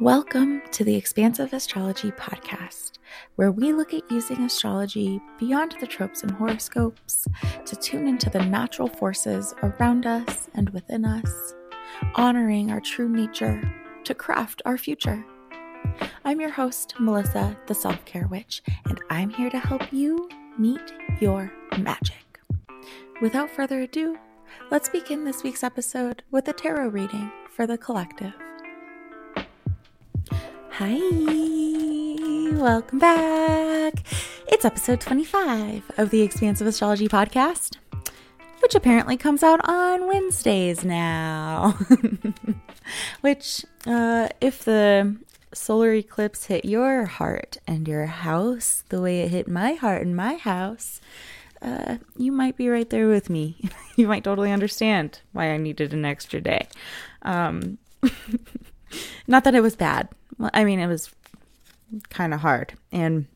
Welcome to the Expansive Astrology Podcast, where we look at using astrology beyond the tropes and horoscopes to tune into the natural forces around us and within us, honoring our true nature to craft our future. I'm your host, Melissa, the Self Care Witch, and I'm here to help you meet your magic. Without further ado, let's begin this week's episode with a tarot reading for the collective. Hi, welcome back. It's episode 25 of the Expansive Astrology Podcast, which apparently comes out on Wednesdays now. which, uh, if the solar eclipse hit your heart and your house the way it hit my heart and my house, uh, you might be right there with me. you might totally understand why I needed an extra day. Um, not that it was bad. I mean, it was kind of hard. And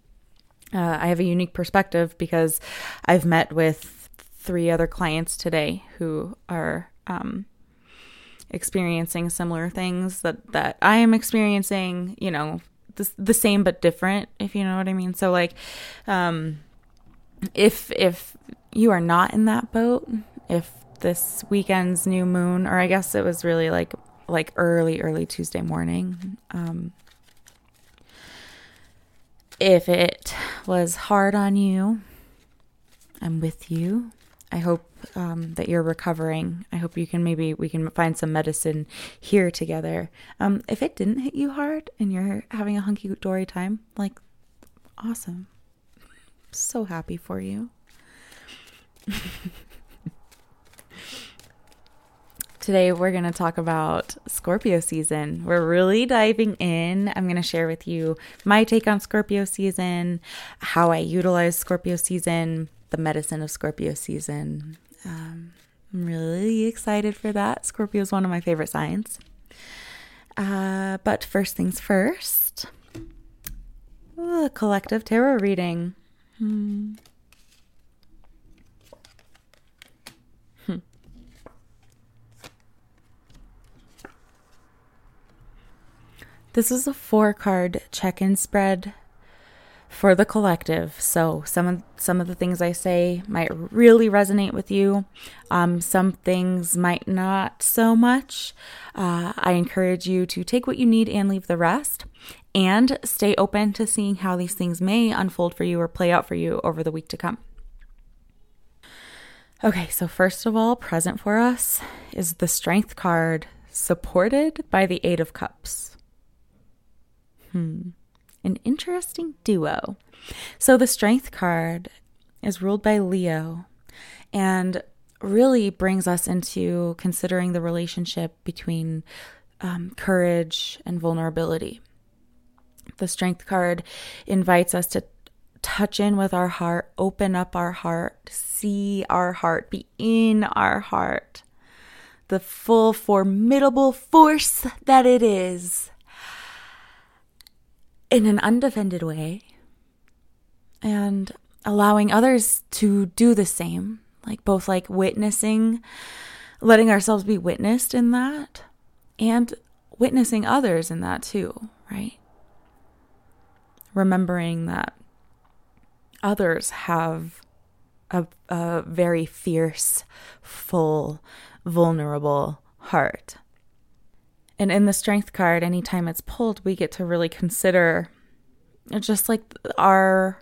uh, I have a unique perspective because I've met with three other clients today who are um, experiencing similar things that, that I am experiencing, you know, the, the same but different, if you know what I mean. So, like, um, if if you are not in that boat, if this weekend's new moon, or I guess it was really like like early, early Tuesday morning. Um, if it was hard on you, I'm with you. I hope um, that you're recovering. I hope you can maybe we can find some medicine here together. Um, if it didn't hit you hard and you're having a hunky dory time, like, awesome. So happy for you. Today, we're going to talk about Scorpio season. We're really diving in. I'm going to share with you my take on Scorpio season, how I utilize Scorpio season, the medicine of Scorpio season. Um, I'm really excited for that. Scorpio is one of my favorite signs. Uh, but first things first, a collective tarot reading. Hmm. This is a four card check in spread for the collective. So some of some of the things I say might really resonate with you. Um, some things might not so much. Uh, I encourage you to take what you need and leave the rest, and stay open to seeing how these things may unfold for you or play out for you over the week to come. Okay, so first of all, present for us is the Strength card, supported by the Eight of Cups. Hmm. An interesting duo. So the strength card is ruled by Leo and really brings us into considering the relationship between um, courage and vulnerability. The strength card invites us to touch in with our heart, open up our heart, see our heart, be in our heart, the full formidable force that it is in an undefended way and allowing others to do the same like both like witnessing letting ourselves be witnessed in that and witnessing others in that too right? Remembering that others have a, a very fierce full vulnerable heart and in the strength card, anytime it's pulled, we get to really consider just like our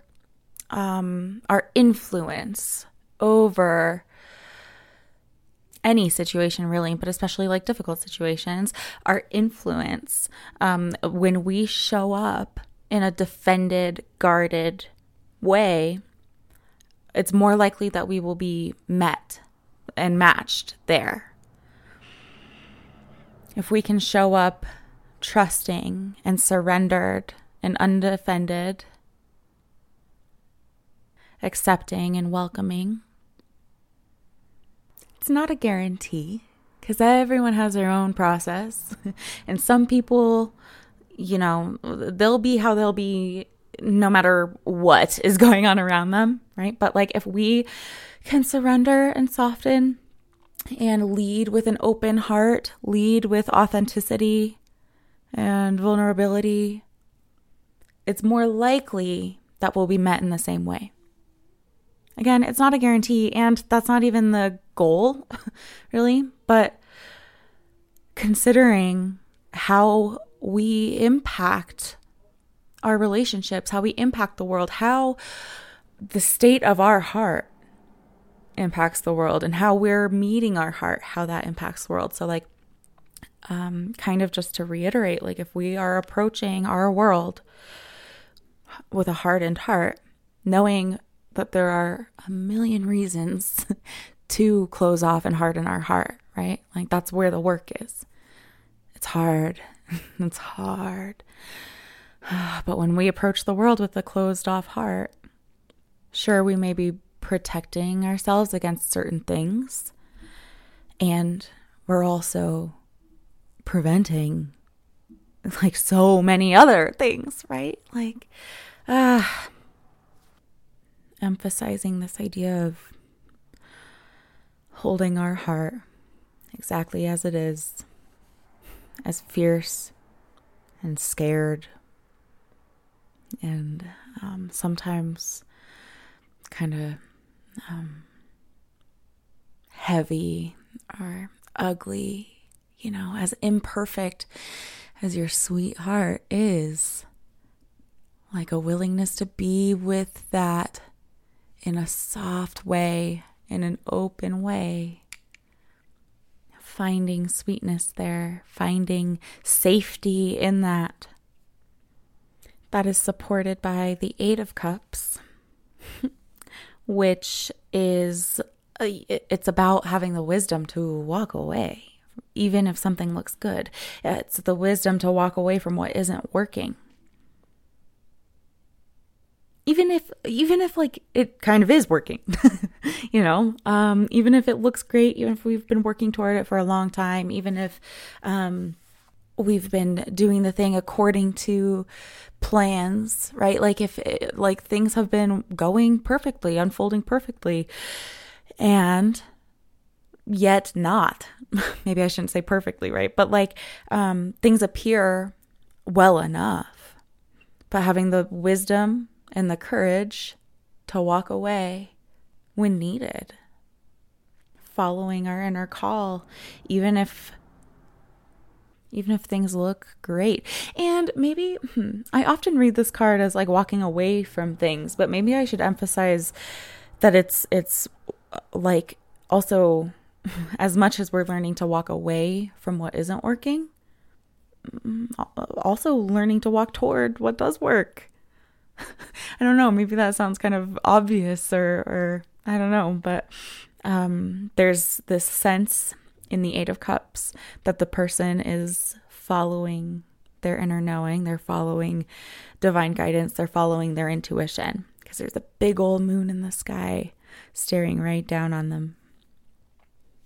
um our influence over any situation really but especially like difficult situations. Our influence um, when we show up in a defended guarded way it's more likely that we will be met and matched there if we can show up trusting and surrendered and undefended, accepting and welcoming, it's not a guarantee because everyone has their own process. and some people, you know, they'll be how they'll be no matter what is going on around them, right? But like if we can surrender and soften and lead with an open heart, lead with authenticity, and vulnerability, it's more likely that we'll be met in the same way. Again, it's not a guarantee, and that's not even the goal, really, but considering how we impact our relationships, how we impact the world, how the state of our heart impacts the world, and how we're meeting our heart, how that impacts the world. So, like, um, kind of just to reiterate, like, if we are approaching our world with a hardened heart, knowing that there are a million reasons to close off and harden our heart, right? Like, that's where the work is. It's hard. it's hard. But when we approach the world with a closed off heart, sure, we may be protecting ourselves against certain things. And we're also preventing like so many other things, right? Like, uh, emphasizing this idea of holding our heart exactly as it is as fierce and scared and um, sometimes kind of um, heavy or ugly, you know, as imperfect as your sweetheart is, like a willingness to be with that in a soft way, in an open way, finding sweetness there, finding safety in that. That is supported by the Eight of Cups, which is uh, it's about having the wisdom to walk away, even if something looks good. It's the wisdom to walk away from what isn't working even if even if like it kind of is working you know um even if it looks great even if we've been working toward it for a long time even if um we've been doing the thing according to plans right like if it, like things have been going perfectly unfolding perfectly and yet not maybe i shouldn't say perfectly right but like um things appear well enough but having the wisdom and the courage to walk away when needed. Following our inner call, even if even if things look great. And maybe hmm, I often read this card as like walking away from things, but maybe I should emphasize that it's it's uh, like also as much as we're learning to walk away from what isn't working, mm, also learning to walk toward what does work. I don't know, maybe that sounds kind of obvious or, or I don't know, but um, there's this sense in the Eight of Cups that the person is following their inner knowing, they're following divine guidance, they're following their intuition because there's a big old moon in the sky staring right down on them,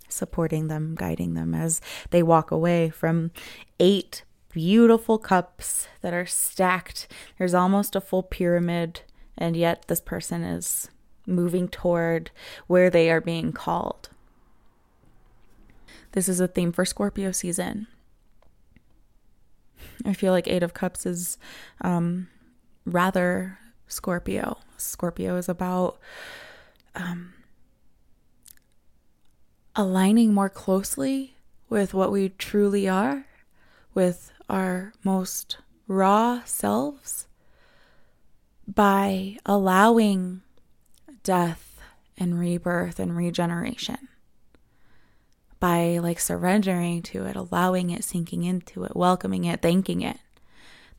supporting them, guiding them as they walk away from eight beautiful cups that are stacked. There's almost a full pyramid, and yet this person is moving toward where they are being called. This is a theme for Scorpio season. I feel like Eight of Cups is um, rather Scorpio. Scorpio is about um, aligning more closely with what we truly are, with our most raw selves by allowing death and rebirth and regeneration. By like surrendering to it, allowing it, sinking into it, welcoming it, thanking it.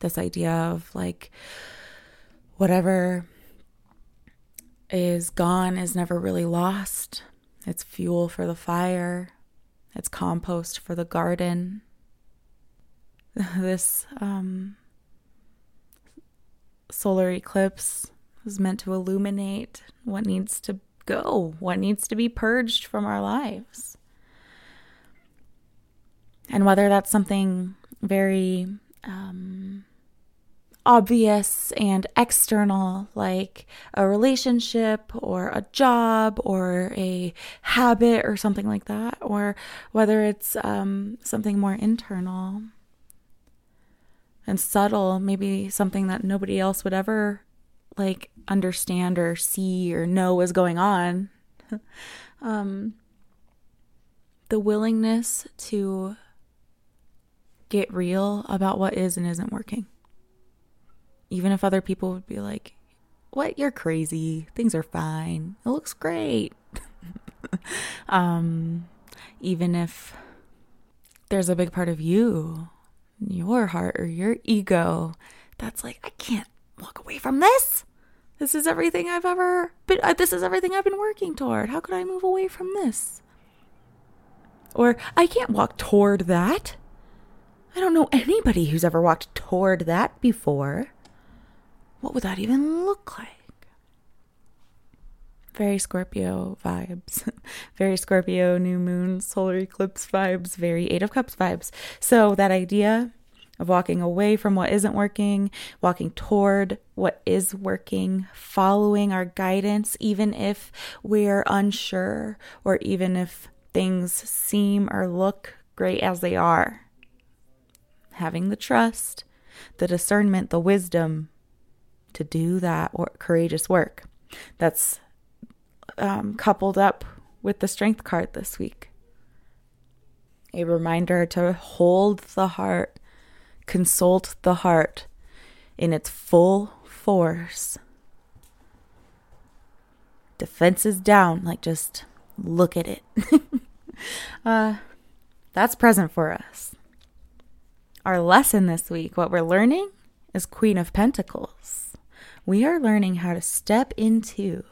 This idea of like whatever is gone is never really lost. It's fuel for the fire, it's compost for the garden, this um, solar eclipse is meant to illuminate what needs to go, what needs to be purged from our lives. And whether that's something very um, obvious and external, like a relationship or a job or a habit or something like that, or whether it's um, something more internal and subtle, maybe something that nobody else would ever like understand or see or know is going on. um, the willingness to get real about what is and isn't working. Even if other people would be like, What? You're crazy. Things are fine. It looks great. um, even if there's a big part of you, your heart or your ego, that's like, I can't walk away from this. This is everything I've ever been, uh, this is everything I've been working toward. How could I move away from this? Or I can't walk toward that. I don't know anybody who's ever walked toward that before. What would that even look like? Very Scorpio vibes. very Scorpio new moon solar eclipse vibes, very 8 of cups vibes. So that idea of walking away from what isn't working, walking toward what is working, following our guidance, even if we're unsure or even if things seem or look great as they are. Having the trust, the discernment, the wisdom to do that or courageous work. That's um, coupled up with the strength card this week. A reminder to hold the heart consult the heart in its full force. Defenses down, like just look at it. uh, that's present for us. Our lesson this week, what we're learning, is Queen of Pentacles. We are learning how to step into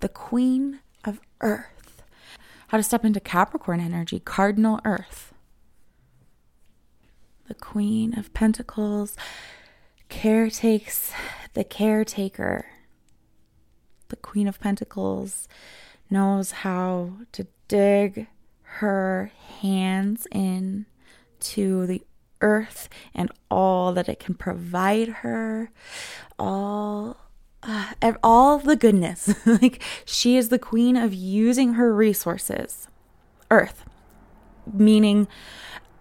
the Queen of Earth, how to step into Capricorn energy, cardinal Earth the Queen of Pentacles caretakes the caretaker. The Queen of Pentacles knows how to dig her hands in to the earth and all that it can provide her. All uh, all the goodness. Like she is the queen of using her resources. Earth meaning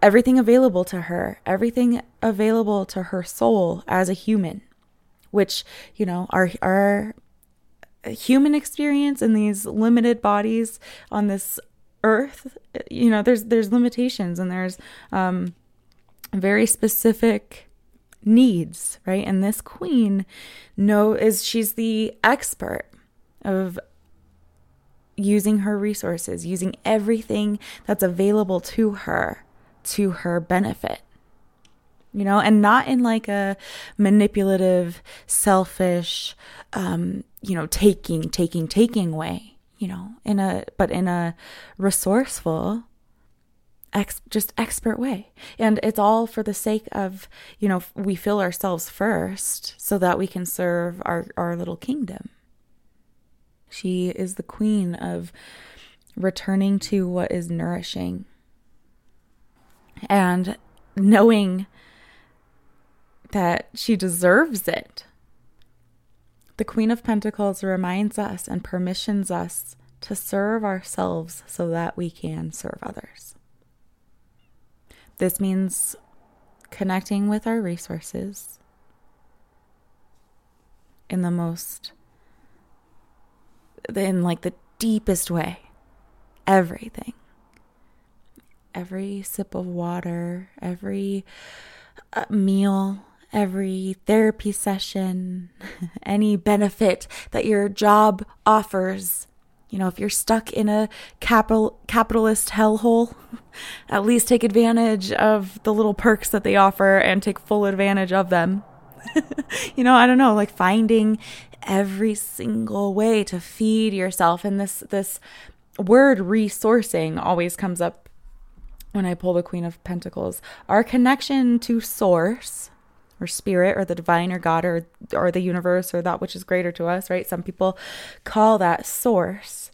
everything available to her, everything available to her soul as a human, which, you know, our, our human experience in these limited bodies on this earth, you know, there's, there's limitations and there's, um, very specific needs, right? And this queen know is she's the expert of using her resources, using everything that's available to her to her benefit you know and not in like a manipulative selfish um you know taking taking taking way you know in a but in a resourceful ex just expert way and it's all for the sake of you know we fill ourselves first so that we can serve our our little kingdom she is the queen of returning to what is nourishing and knowing that she deserves it. The Queen of Pentacles reminds us and permissions us to serve ourselves so that we can serve others. This means connecting with our resources in the most, in like the deepest way. Everything every sip of water, every uh, meal, every therapy session, any benefit that your job offers. You know, if you're stuck in a capital capitalist hellhole, at least take advantage of the little perks that they offer and take full advantage of them. you know, I don't know, like finding every single way to feed yourself and this this word resourcing always comes up when I pull the Queen of Pentacles. Our connection to Source or Spirit or the divine or God or, or the universe or that which is greater to us, right? Some people call that Source.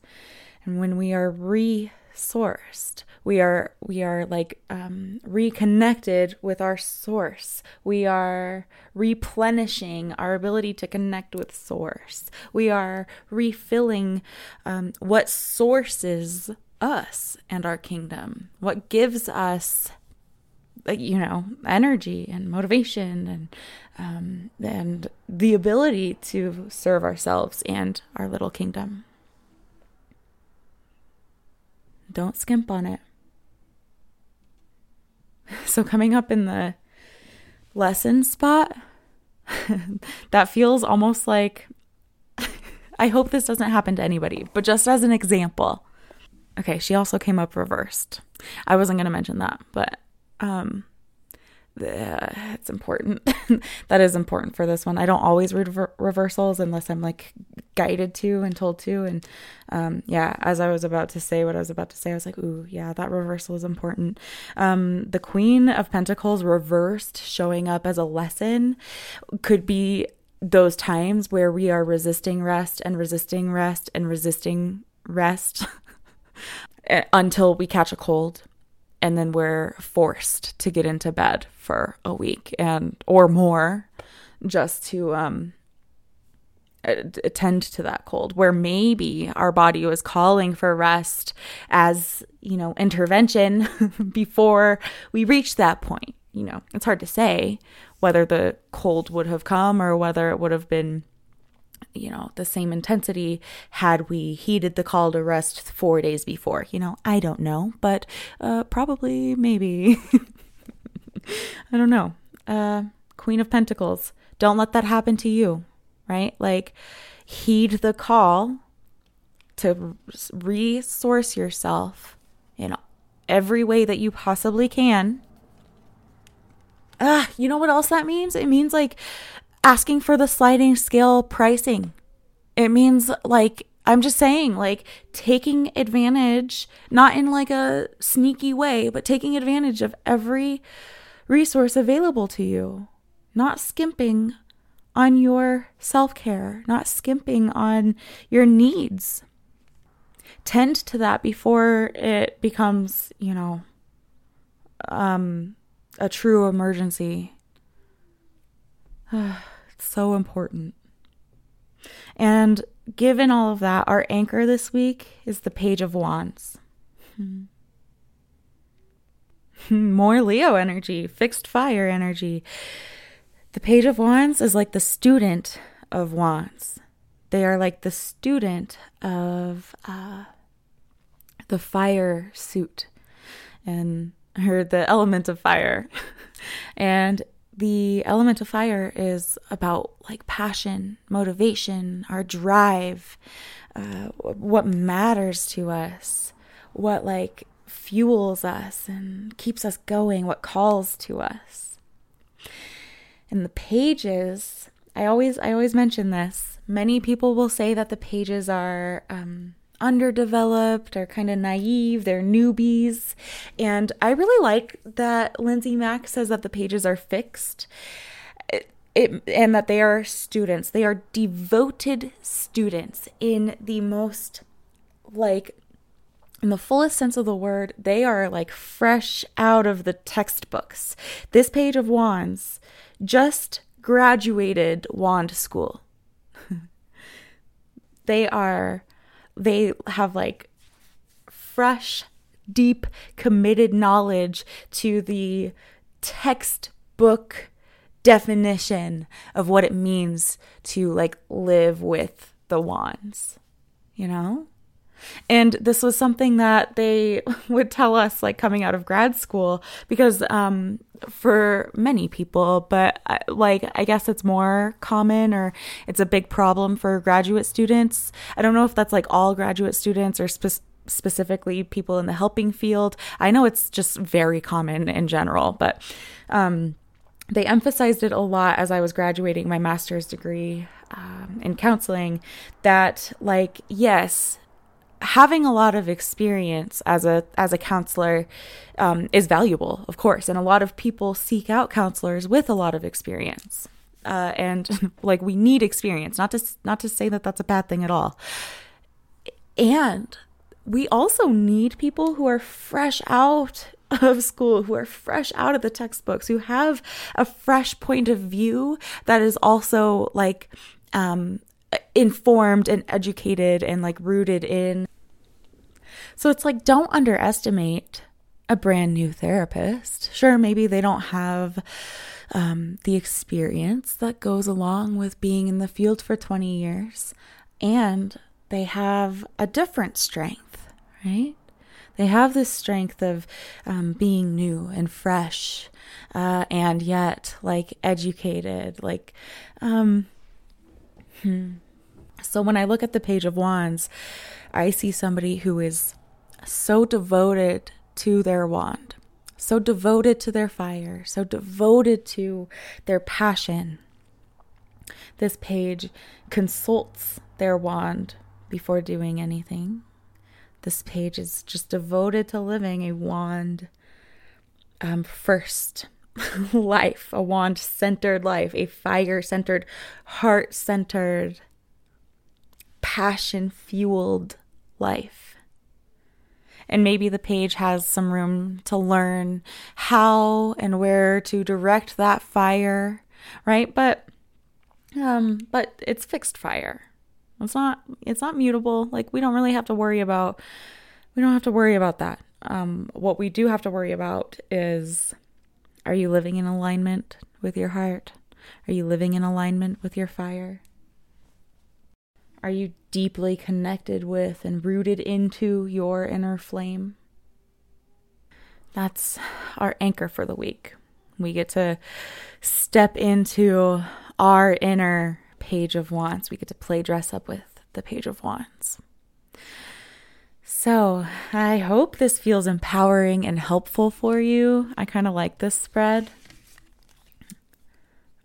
And when we are resourced, we are we are like um, reconnected with our source we are replenishing our ability to connect with source we are refilling um, what sources us and our kingdom, what gives us you know, energy and motivation and um, and the ability to serve ourselves and our little kingdom. Don't skimp on it. So, coming up in the lesson spot, that feels almost like I hope this doesn't happen to anybody, but just as an example. Okay, she also came up reversed. I wasn't going to mention that, but um it's important. that is important for this one. I don't always read rever- reversals unless I'm like guided to and told to. And um, yeah, as I was about to say what I was about to say, I was like, ooh, yeah, that reversal is important. Um, the Queen of Pentacles reversed showing up as a lesson could be those times where we are resisting rest and resisting rest and resisting rest until we catch a cold and then we're forced to get into bed for a week and or more just to um attend to that cold where maybe our body was calling for rest as you know intervention before we reach that point. You know it's hard to say whether the cold would have come or whether it would have been you know, the same intensity had we heeded the call to rest four days before. You know, I don't know, but uh, probably, maybe. I don't know. Uh, Queen of Pentacles, don't let that happen to you, right? Like, heed the call to resource yourself in every way that you possibly can. Ah, you know what else that means? It means like asking for the sliding scale pricing. It means like I'm just saying, like taking advantage, not in like a sneaky way, but taking advantage of every resource available to you, not skimping on your self care, not skimping on your needs. Tend to that before it becomes, you know, um, a true emergency. so important. And given all of that, our anchor this week is the Page of Wands. More Leo energy, fixed fire energy. The Page of Wands is like the student of Wands. They are like the student of uh, the fire suit and or the element of fire. and the element of fire is about like passion, motivation, our drive, uh, what matters to us, what like fuels us and keeps us going, what calls to us. And the pages, I always I always mention this. Many people will say that the pages are um, underdeveloped or kind of naive, they're newbies. And I really like that Lindsay Mack says that the pages are fixed. It, and that they are students. They are devoted students in the most like in the fullest sense of the word, they are like fresh out of the textbooks. This page of wands just graduated wand school. they are they have like fresh, deep, committed knowledge to the textbook definition of what it means to like live with the wands, you know? And this was something that they would tell us like coming out of grad school because um, for many people, but uh, like I guess it's more common or it's a big problem for graduate students. I don't know if that's like all graduate students or spe- specifically people in the helping field. I know it's just very common in general, but um, they emphasized it a lot as I was graduating my master's degree um, in counseling that like yes having a lot of experience as a as a counselor um, is valuable, of course, and a lot of people seek out counselors with a lot of experience. Uh, and like we need experience, not to not to say that that's a bad thing at all. And we also need people who are fresh out of school, who are fresh out of the textbooks, who have a fresh point of view that is also like um, informed and educated and like rooted in so it's like, don't underestimate a brand new therapist. Sure, maybe they don't have um, the experience that goes along with being in the field for 20 years, and they have a different strength, right? They have this strength of um, being new and fresh, uh, and yet like educated. Like, um, hmm. So when I look at the Page of Wands, I see somebody who is so devoted to their wand, so devoted to their fire, so devoted to their passion. This page consults their wand before doing anything. This page is just devoted to living a wand um, first life, a wand centered life, a fire centered, heart centered, passion fueled life. And maybe the page has some room to learn how and where to direct that fire, right? But um but it's fixed fire. It's not it's not mutable. Like we don't really have to worry about we don't have to worry about that. Um what we do have to worry about is are you living in alignment with your heart? Are you living in alignment with your fire? Are you deeply connected with and rooted into your inner flame? That's our anchor for the week. We get to step into our inner page of wands. We get to play dress up with the page of wands. So, I hope this feels empowering and helpful for you. I kind of like this spread.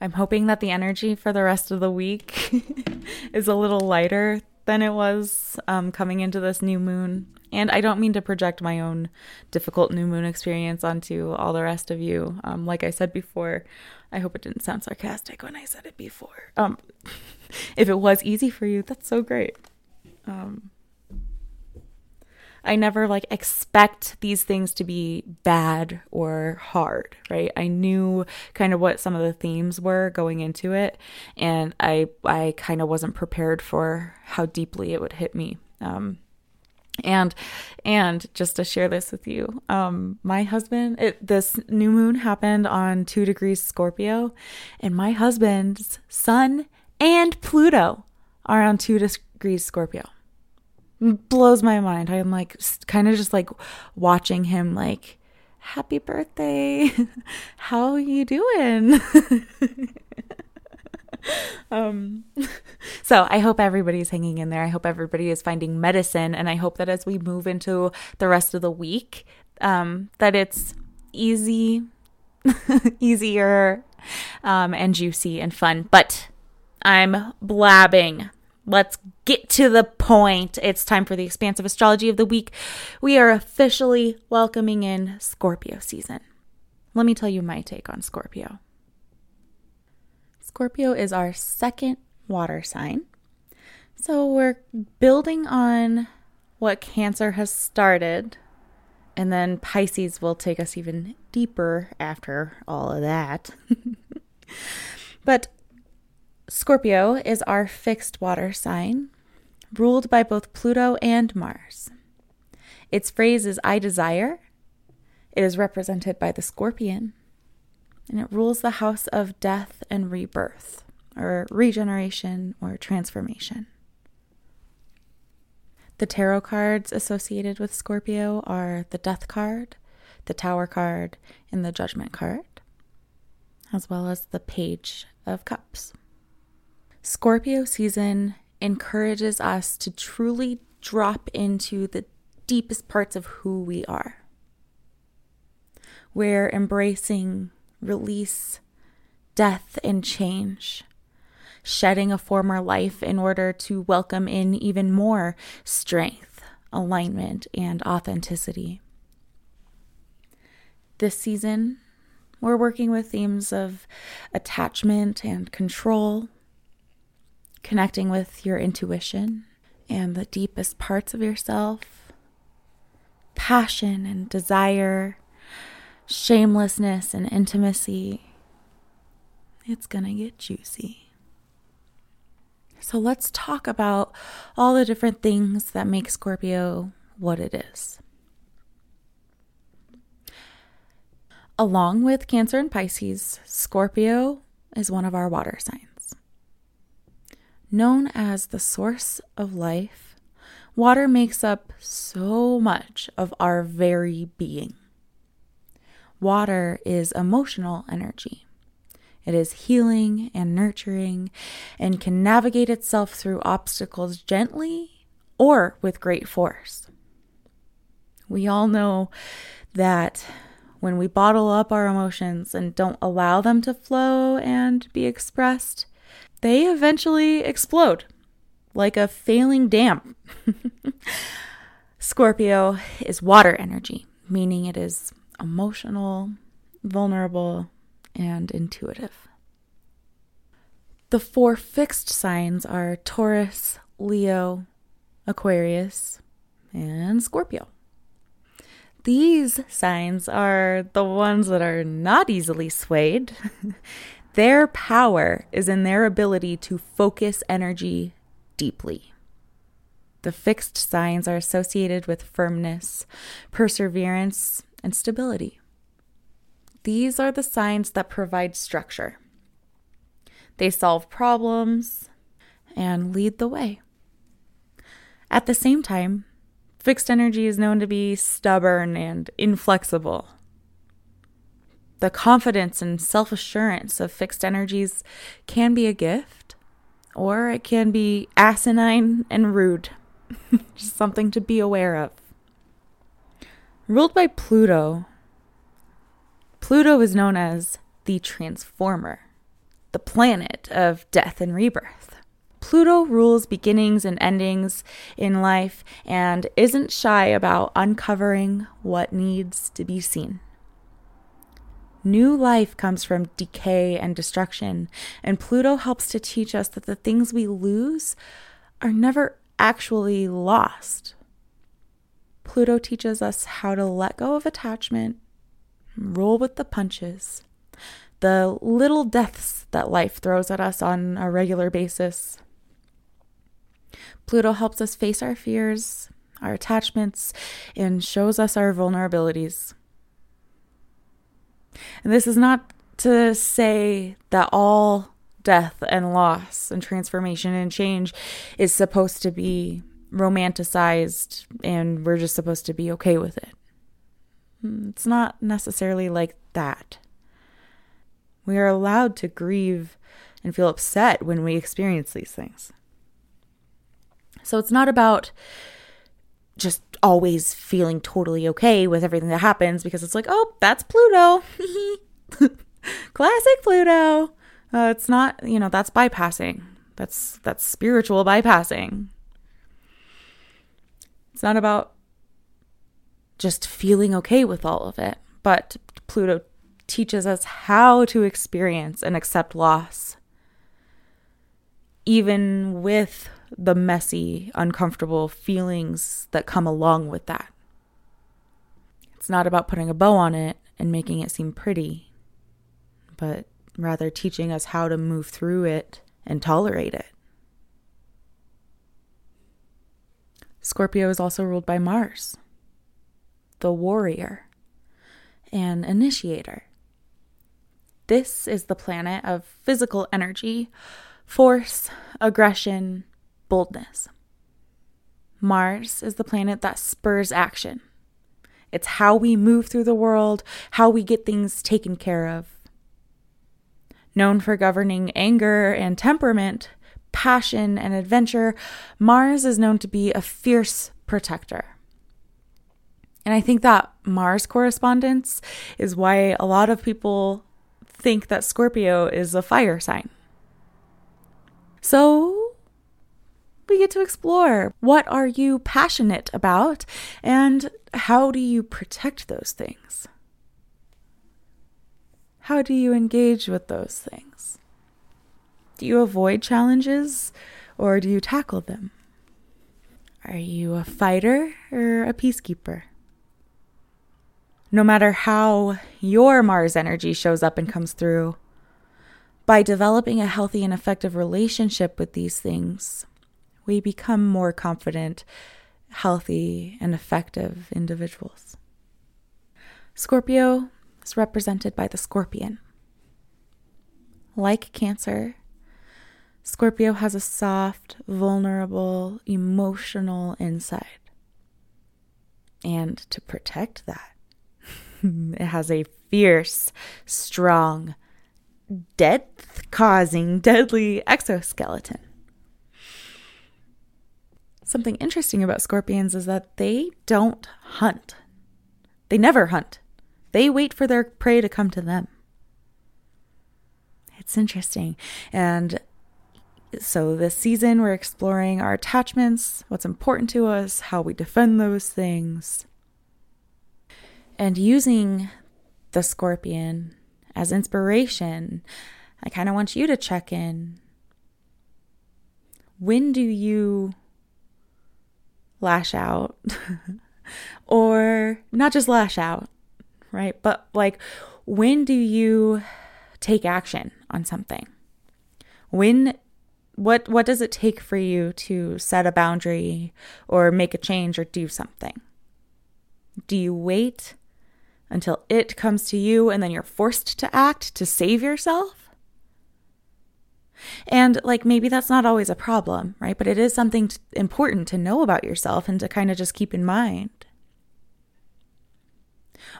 I'm hoping that the energy for the rest of the week is a little lighter than it was um, coming into this new moon. And I don't mean to project my own difficult new moon experience onto all the rest of you. Um, like I said before, I hope it didn't sound sarcastic when I said it before. Um, if it was easy for you, that's so great. Um, I never like expect these things to be bad or hard, right? I knew kind of what some of the themes were going into it, and I I kind of wasn't prepared for how deeply it would hit me. Um, and and just to share this with you, um, my husband, it, this new moon happened on two degrees Scorpio, and my husband's sun and Pluto are on two degrees Scorpio blows my mind. I'm like kind of just like watching him like happy birthday. How you doing? um so I hope everybody's hanging in there. I hope everybody is finding medicine and I hope that as we move into the rest of the week um that it's easy easier um and juicy and fun. But I'm blabbing let's get to the point. It's time for the expansive astrology of the week. We are officially welcoming in Scorpio season. Let me tell you my take on Scorpio. Scorpio is our second water sign. So we're building on what Cancer has started, and then Pisces will take us even deeper after all of that. but Scorpio is our fixed water sign, ruled by both Pluto and Mars. Its phrase is I desire. It is represented by the scorpion, and it rules the house of death and rebirth, or regeneration or transformation. The tarot cards associated with Scorpio are the Death card, the Tower card, and the Judgment card, as well as the Page of Cups. Scorpio season encourages us to truly drop into the deepest parts of who we are. We're embracing release, death, and change, shedding a former life in order to welcome in even more strength, alignment, and authenticity. This season, we're working with themes of attachment and control connecting with your intuition and the deepest parts of yourself, passion and desire, shamelessness and intimacy. It's gonna get juicy. So let's talk about all the different things that make Scorpio what it is. Along with Cancer and Pisces, Scorpio is one of our water signs. Known as the source of life, water makes up so much of our very being. Water is emotional energy. It is healing and nurturing and can navigate itself through obstacles gently or with great force. We all know that when we bottle up our emotions and don't allow them to flow and be expressed, they eventually explode like a failing dam. Scorpio is water energy, meaning it is emotional, vulnerable, and intuitive. The four fixed signs are Taurus, Leo, Aquarius, and Scorpio. These signs are the ones that are not easily swayed. their power is in their ability to focus energy deeply. The fixed signs are associated with firmness, perseverance, and stability. These are the signs that provide structure. They solve problems and lead the way. At the same time, Fixed energy is known to be stubborn and inflexible. The confidence and self assurance of fixed energies can be a gift, or it can be asinine and rude. Just something to be aware of. Ruled by Pluto, Pluto is known as the Transformer, the planet of death and rebirth. Pluto rules beginnings and endings in life and isn't shy about uncovering what needs to be seen. New life comes from decay and destruction, and Pluto helps to teach us that the things we lose are never actually lost. Pluto teaches us how to let go of attachment, roll with the punches, the little deaths that life throws at us on a regular basis. Pluto helps us face our fears, our attachments, and shows us our vulnerabilities. And this is not to say that all death and loss and transformation and change is supposed to be romanticized and we're just supposed to be okay with it. Hmm, it's not necessarily like that. We are allowed to grieve and feel upset when we experience these things. So it's not about just always feeling totally okay with everything that happens because it's like, oh, that's Pluto. Classic Pluto. Uh, it's not, you know, that's bypassing. That's that's spiritual bypassing. It's not about just feeling okay with all of it, but Pluto teaches us how to experience and accept loss even with the messy, uncomfortable feelings that come along with that. It's not about putting a bow on it and making it seem pretty, but rather teaching us how to move through it and tolerate it. Scorpio is also ruled by Mars, the warrior and initiator. This is the planet of physical energy, force, aggression, boldness. Mars is the planet that spurs action. It's how we move through the world, how we get things taken care of. Known for governing anger and temperament, passion and adventure, Mars is known to be a fierce protector. And I think that Mars correspondence is why a lot of people think that Scorpio is a fire sign. So we get to explore what are you passionate about and how do you protect those things? How do you engage with those things? Do you avoid challenges or do you tackle them? Are you a fighter or a peacekeeper? No matter how your Mars energy shows up and comes through, by developing a healthy and effective relationship with these things, we become more confident, healthy, and effective individuals. Scorpio is represented by the scorpion. Like Cancer, Scorpio has a soft, vulnerable, emotional inside. And to protect that, it has a fierce, strong, death causing, deadly exoskeleton. Something interesting about scorpions is that they don't hunt. They never hunt. They wait for their prey to come to them. It's interesting. And so, this season, we're exploring our attachments, what's important to us, how we defend those things, and using the scorpion as inspiration. I kind of want you to check in. When do you lash out? or not just lash out, right? But like, when do you take action on something? When what what does it take for you to set a boundary or make a change or do something? Do you wait until it comes to you and then you're forced to act to save yourself? And like maybe that's not always a problem, right? But it is something t- important to know about yourself and to kind of just keep in mind.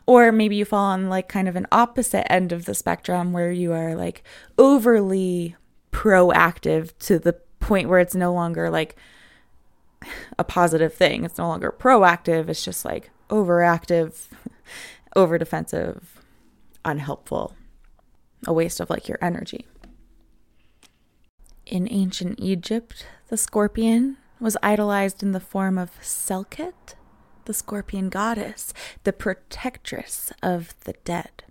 Or maybe you fall on like kind of an opposite end of the spectrum where you are like overly proactive to the point where it's no longer like a positive thing. It's no longer proactive. It's just like overactive, over defensive, unhelpful, a waste of like your energy. In ancient Egypt, the scorpion was idolized in the form of Selket, the scorpion goddess, the protectress of the dead.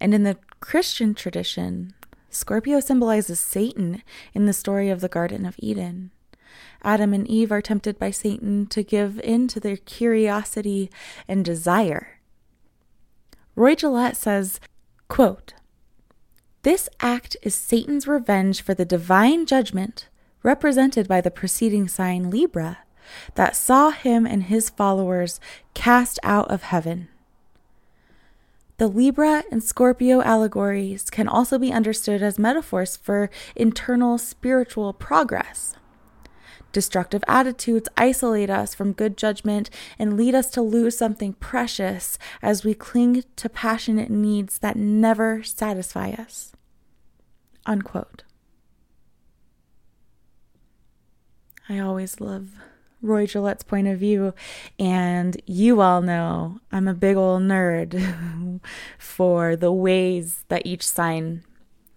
And in the Christian tradition, Scorpio symbolizes Satan in the story of the Garden of Eden. Adam and Eve are tempted by Satan to give in to their curiosity and desire. Roy Gillett says, quote, This act is Satan's revenge for the divine judgment represented by the preceding sign Libra that saw him and his followers cast out of heaven. The Libra and Scorpio allegories can also be understood as metaphors for internal spiritual progress. Destructive attitudes isolate us from good judgment and lead us to lose something precious as we cling to passionate needs that never satisfy us. Unquote. I always love Roy Gillett's point of view. And you all know I'm a big old nerd for the ways that each sign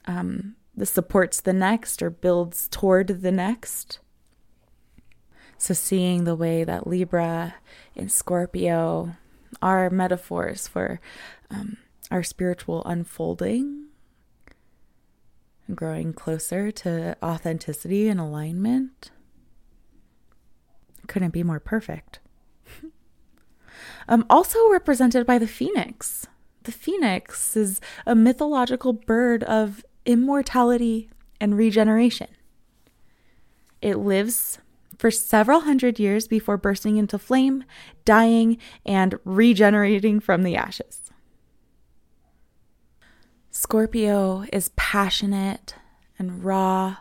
um, supports the next or builds toward the next. So, seeing the way that Libra and Scorpio are metaphors for um, our spiritual unfolding, growing closer to authenticity and alignment couldn't be more perfect. um, also represented by the phoenix. The phoenix is a mythological bird of immortality and regeneration. It lives for several hundred years before bursting into flame, dying, and regenerating from the ashes. Scorpio is passionate and raw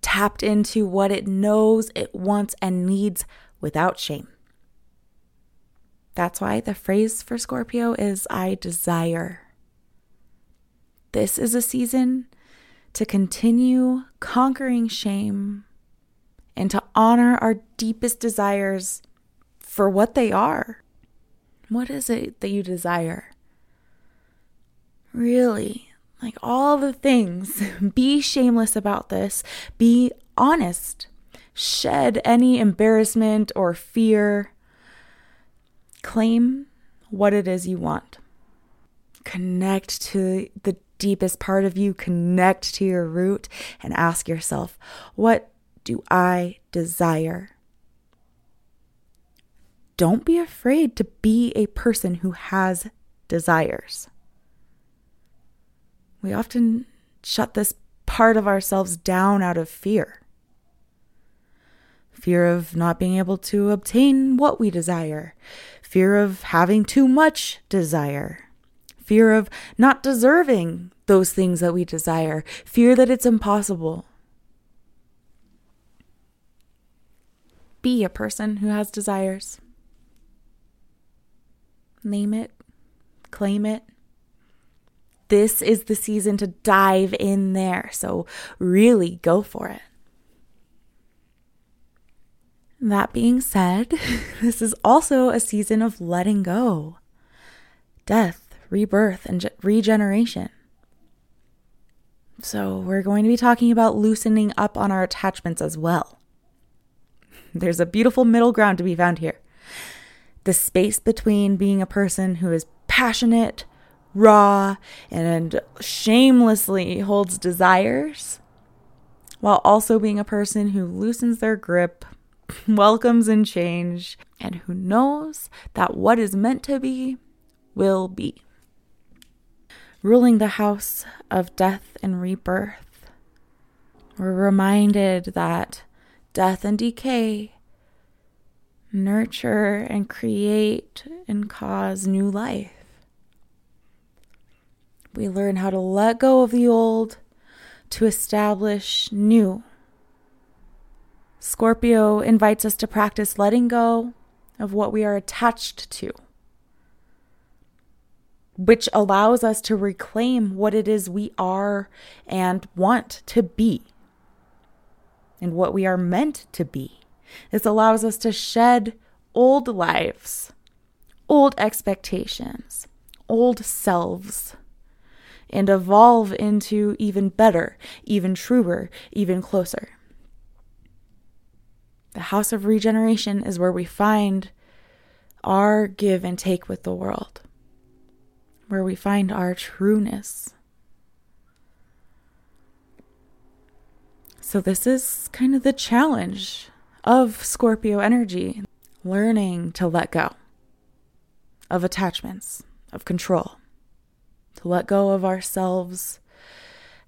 tapped into what it knows it wants and needs without shame. That's why the phrase for Scorpio is I desire. This is a season to continue conquering shame and to honor our deepest desires for what they are. What is it that you desire? Really, like all the things. Be shameless about this. Be honest. Shed any embarrassment or fear. Claim what it is you want. Connect to the deepest part of you, connect to your root, and ask yourself, what do I desire? Don't be afraid to be a person who has desires. We often shut this part of ourselves down out of fear fear of not being able to obtain what we desire, fear of having too much desire, fear of not deserving those things that we desire, fear that it's impossible. Be a person who has desires. Name it, claim it. This is the season to dive in there, so really go for it. That being said, this is also a season of letting go, death, rebirth, and regeneration. So, we're going to be talking about loosening up on our attachments as well. There's a beautiful middle ground to be found here. The space between being a person who is passionate, raw, and shamelessly holds desires, while also being a person who loosens their grip, welcomes in change, and who knows that what is meant to be will be. Ruling the house of death and rebirth, we're reminded that death and decay nurture and create and cause new life. We learn how to let go of the old to establish new. Scorpio invites us to practice letting go of what we are attached to, which allows us to reclaim what it is we are and want to be, and what we are meant to be. This allows us to shed old lives, old expectations, old selves, and evolve into even better, even truer, even closer. The house of regeneration is where we find our give and take with the world, where we find our trueness. So, this is kind of the challenge of Scorpio energy learning to let go of attachments, of control, to let go of ourselves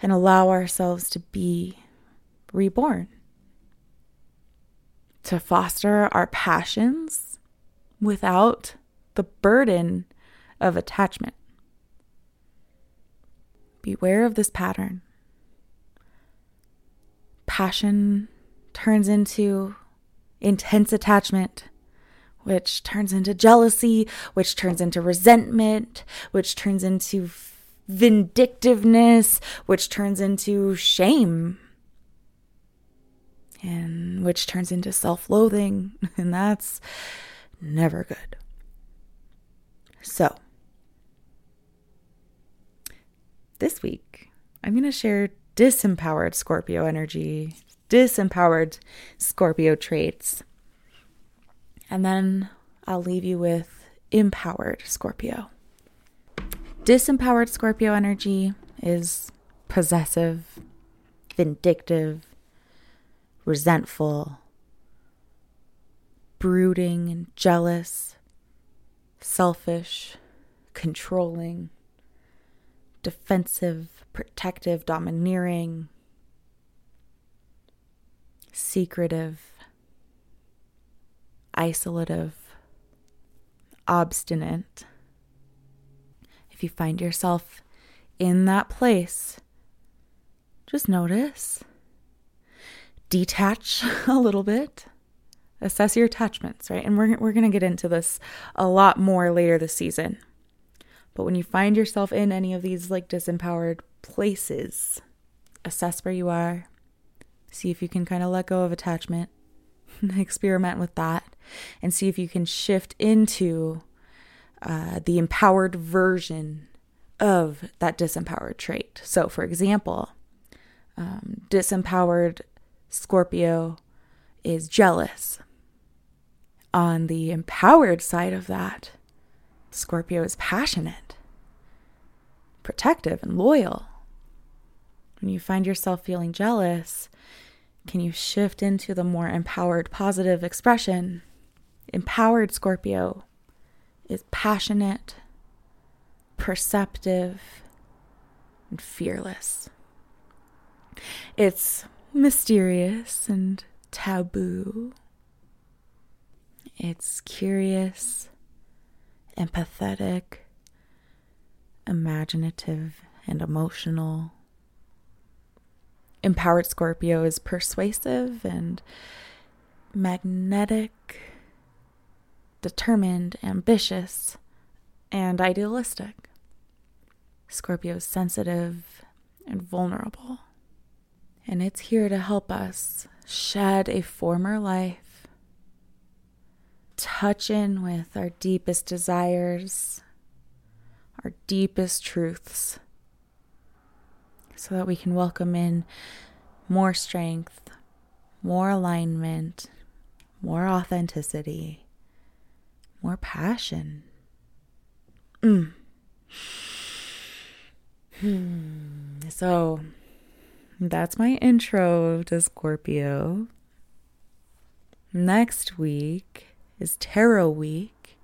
and allow ourselves to be reborn, to foster our passions without the burden of attachment. Beware of this pattern. Passion turns into intense attachment, which turns into jealousy, which turns into resentment, which turns into vindictiveness, which turns into shame, and which turns into self loathing. And that's never good. So, this week, I'm going to share disempowered Scorpio energy disempowered Scorpio traits. And then I'll leave you with empowered Scorpio. Disempowered Scorpio energy is possessive, vindictive, resentful, brooding jealous, selfish, controlling, defensive, protective, domineering, secretive, isolative, obstinate. If you find yourself in that place, just notice, detach a little bit, assess your attachments, right? And we're, we're going to get into this a lot more later this season. But when you find yourself in any of these like disempowered places, assess where you are, See if you can kind of let go of attachment, experiment with that, and see if you can shift into uh, the empowered version of that disempowered trait. So, for example, um, disempowered Scorpio is jealous. On the empowered side of that, Scorpio is passionate, protective, and loyal. When you find yourself feeling jealous, can you shift into the more empowered, positive expression? Empowered Scorpio is passionate, perceptive, and fearless. It's mysterious and taboo. It's curious, empathetic, imaginative, and emotional. Empowered Scorpio is persuasive and magnetic, determined, ambitious, and idealistic. Scorpio is sensitive and vulnerable. And it's here to help us shed a former life, touch in with our deepest desires, our deepest truths, so that we can welcome in more strength, more alignment, more authenticity, more passion. Mm. Hmm. So that's my intro to Scorpio. Next week is Tarot Week.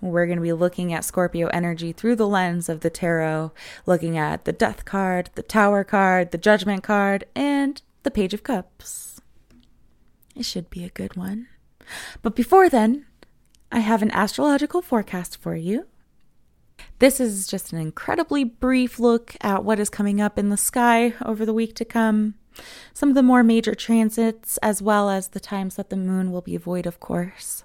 We're going to be looking at Scorpio energy through the lens of the tarot, looking at the Death card, the Tower card, the Judgment card, and the Page of Cups. It should be a good one. But before then, I have an astrological forecast for you. This is just an incredibly brief look at what is coming up in the sky over the week to come. Some of the more major transits, as well as the times that the moon will be void of course.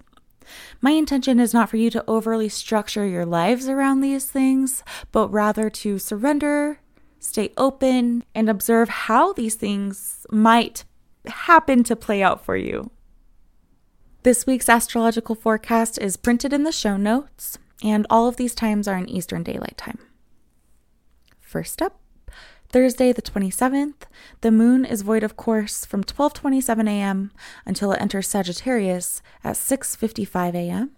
My intention is not for you to overly structure your lives around these things, but rather to surrender, stay open, and observe how these things might happen to play out for you. This week's astrological forecast is printed in the show notes and all of these times are in Eastern Daylight Time. First up, Thursday the 27th, the moon is void of course from 12:27 a.m. until it enters Sagittarius at 6:55 a.m.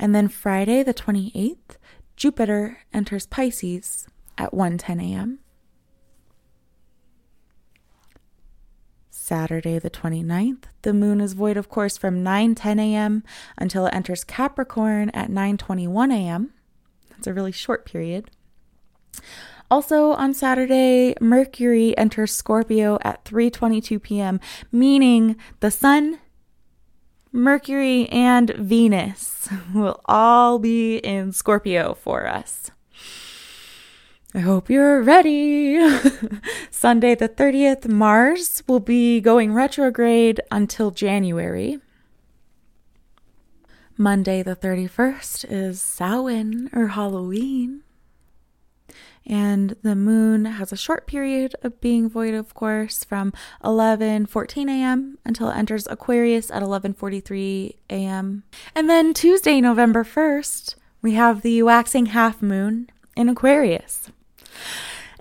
And then Friday the 28th, Jupiter enters Pisces at 1:10 a.m. Saturday, the 29th, the moon is void of course from 9:10 a.m. until it enters Capricorn at 9:21 a.m. That's a really short period. Also on Saturday, Mercury enters Scorpio at 3:22 p.m., meaning the sun, Mercury and Venus will all be in Scorpio for us. I hope you're ready. Sunday, the 30th, Mars will be going retrograde until January. Monday, the 31st, is Samhain or Halloween. And the moon has a short period of being void, of course, from 11:14 a.m. until it enters Aquarius at 11:43 a.m. And then Tuesday, November 1st, we have the waxing half moon in Aquarius.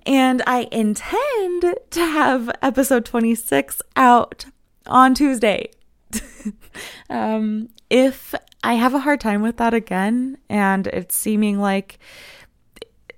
And I intend to have episode 26 out on Tuesday. um, if I have a hard time with that again, and it's seeming like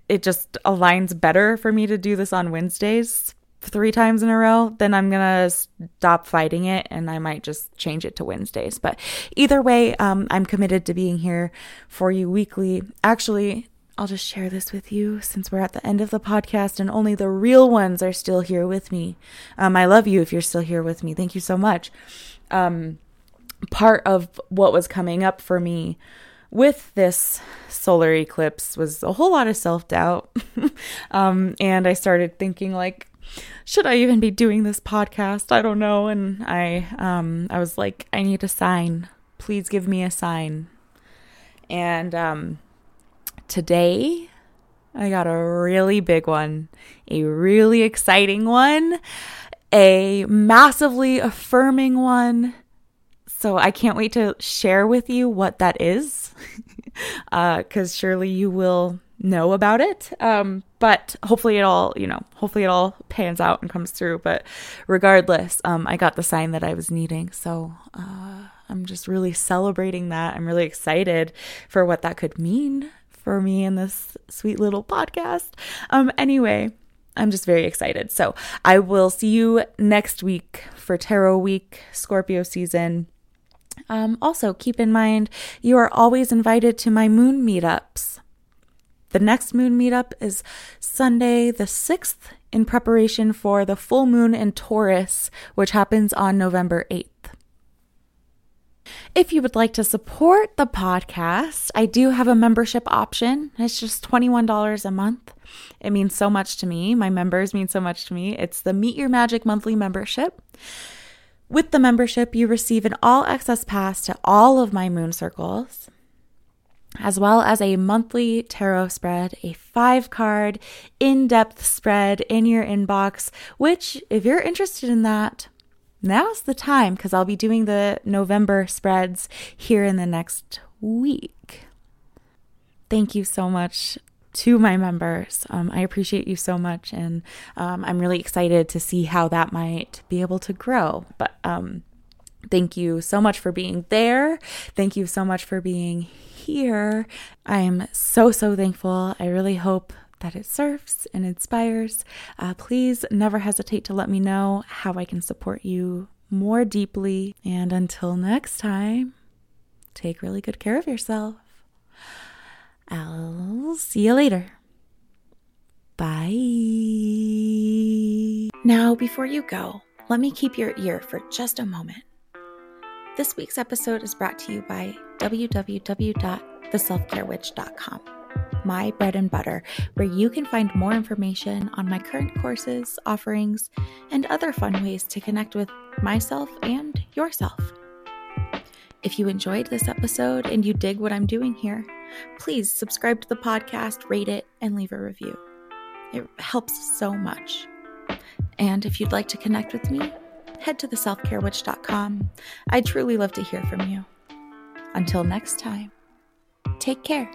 it just aligns better for me to do this on Wednesdays three times in a row, then I'm gonna stop fighting it and I might just change it to Wednesdays. But either way, um, I'm committed to being here for you weekly. Actually, I'll just share this with you since we're at the end of the podcast and only the real ones are still here with me. Um, I love you if you're still here with me. Thank you so much. Um, part of what was coming up for me with this solar eclipse was a whole lot of self doubt. um, and I started thinking, like, should I even be doing this podcast? I don't know. And I, um, I was like, I need a sign. Please give me a sign. And, um, Today, I got a really big one, a really exciting one, a massively affirming one. So I can't wait to share with you what that is, because uh, surely you will know about it. Um, but hopefully it all, you know, hopefully it all pans out and comes through. But regardless, um, I got the sign that I was needing. So uh, I'm just really celebrating that. I'm really excited for what that could mean for me in this sweet little podcast. Um, anyway, I'm just very excited. So I will see you next week for Tarot Week, Scorpio season. Um, also, keep in mind you are always invited to my moon meetups. The next moon meetup is Sunday, the 6th, in preparation for the full moon in Taurus, which happens on November 8th. If you would like to support the podcast, I do have a membership option. It's just $21 a month. It means so much to me. My members mean so much to me. It's the Meet Your Magic monthly membership. With the membership, you receive an all access pass to all of my moon circles, as well as a monthly tarot spread, a five card in depth spread in your inbox, which, if you're interested in that, now's the time because I'll be doing the November spreads here in the next week. Thank you so much to my members. Um, I appreciate you so much, and um, I'm really excited to see how that might be able to grow. But um, thank you so much for being there. Thank you so much for being here. I'm so, so thankful. I really hope that it serves and inspires. Uh, please never hesitate to let me know how I can support you more deeply. And until next time, take really good care of yourself. I'll see you later. Bye. Now, before you go, let me keep your ear for just a moment. This week's episode is brought to you by www.theselfcarewitch.com, my bread and butter, where you can find more information on my current courses, offerings, and other fun ways to connect with myself and yourself. If you enjoyed this episode and you dig what I'm doing here, please subscribe to the podcast, rate it, and leave a review. It helps so much. And if you'd like to connect with me, head to theselfcarewitch.com. I'd truly love to hear from you. Until next time, take care.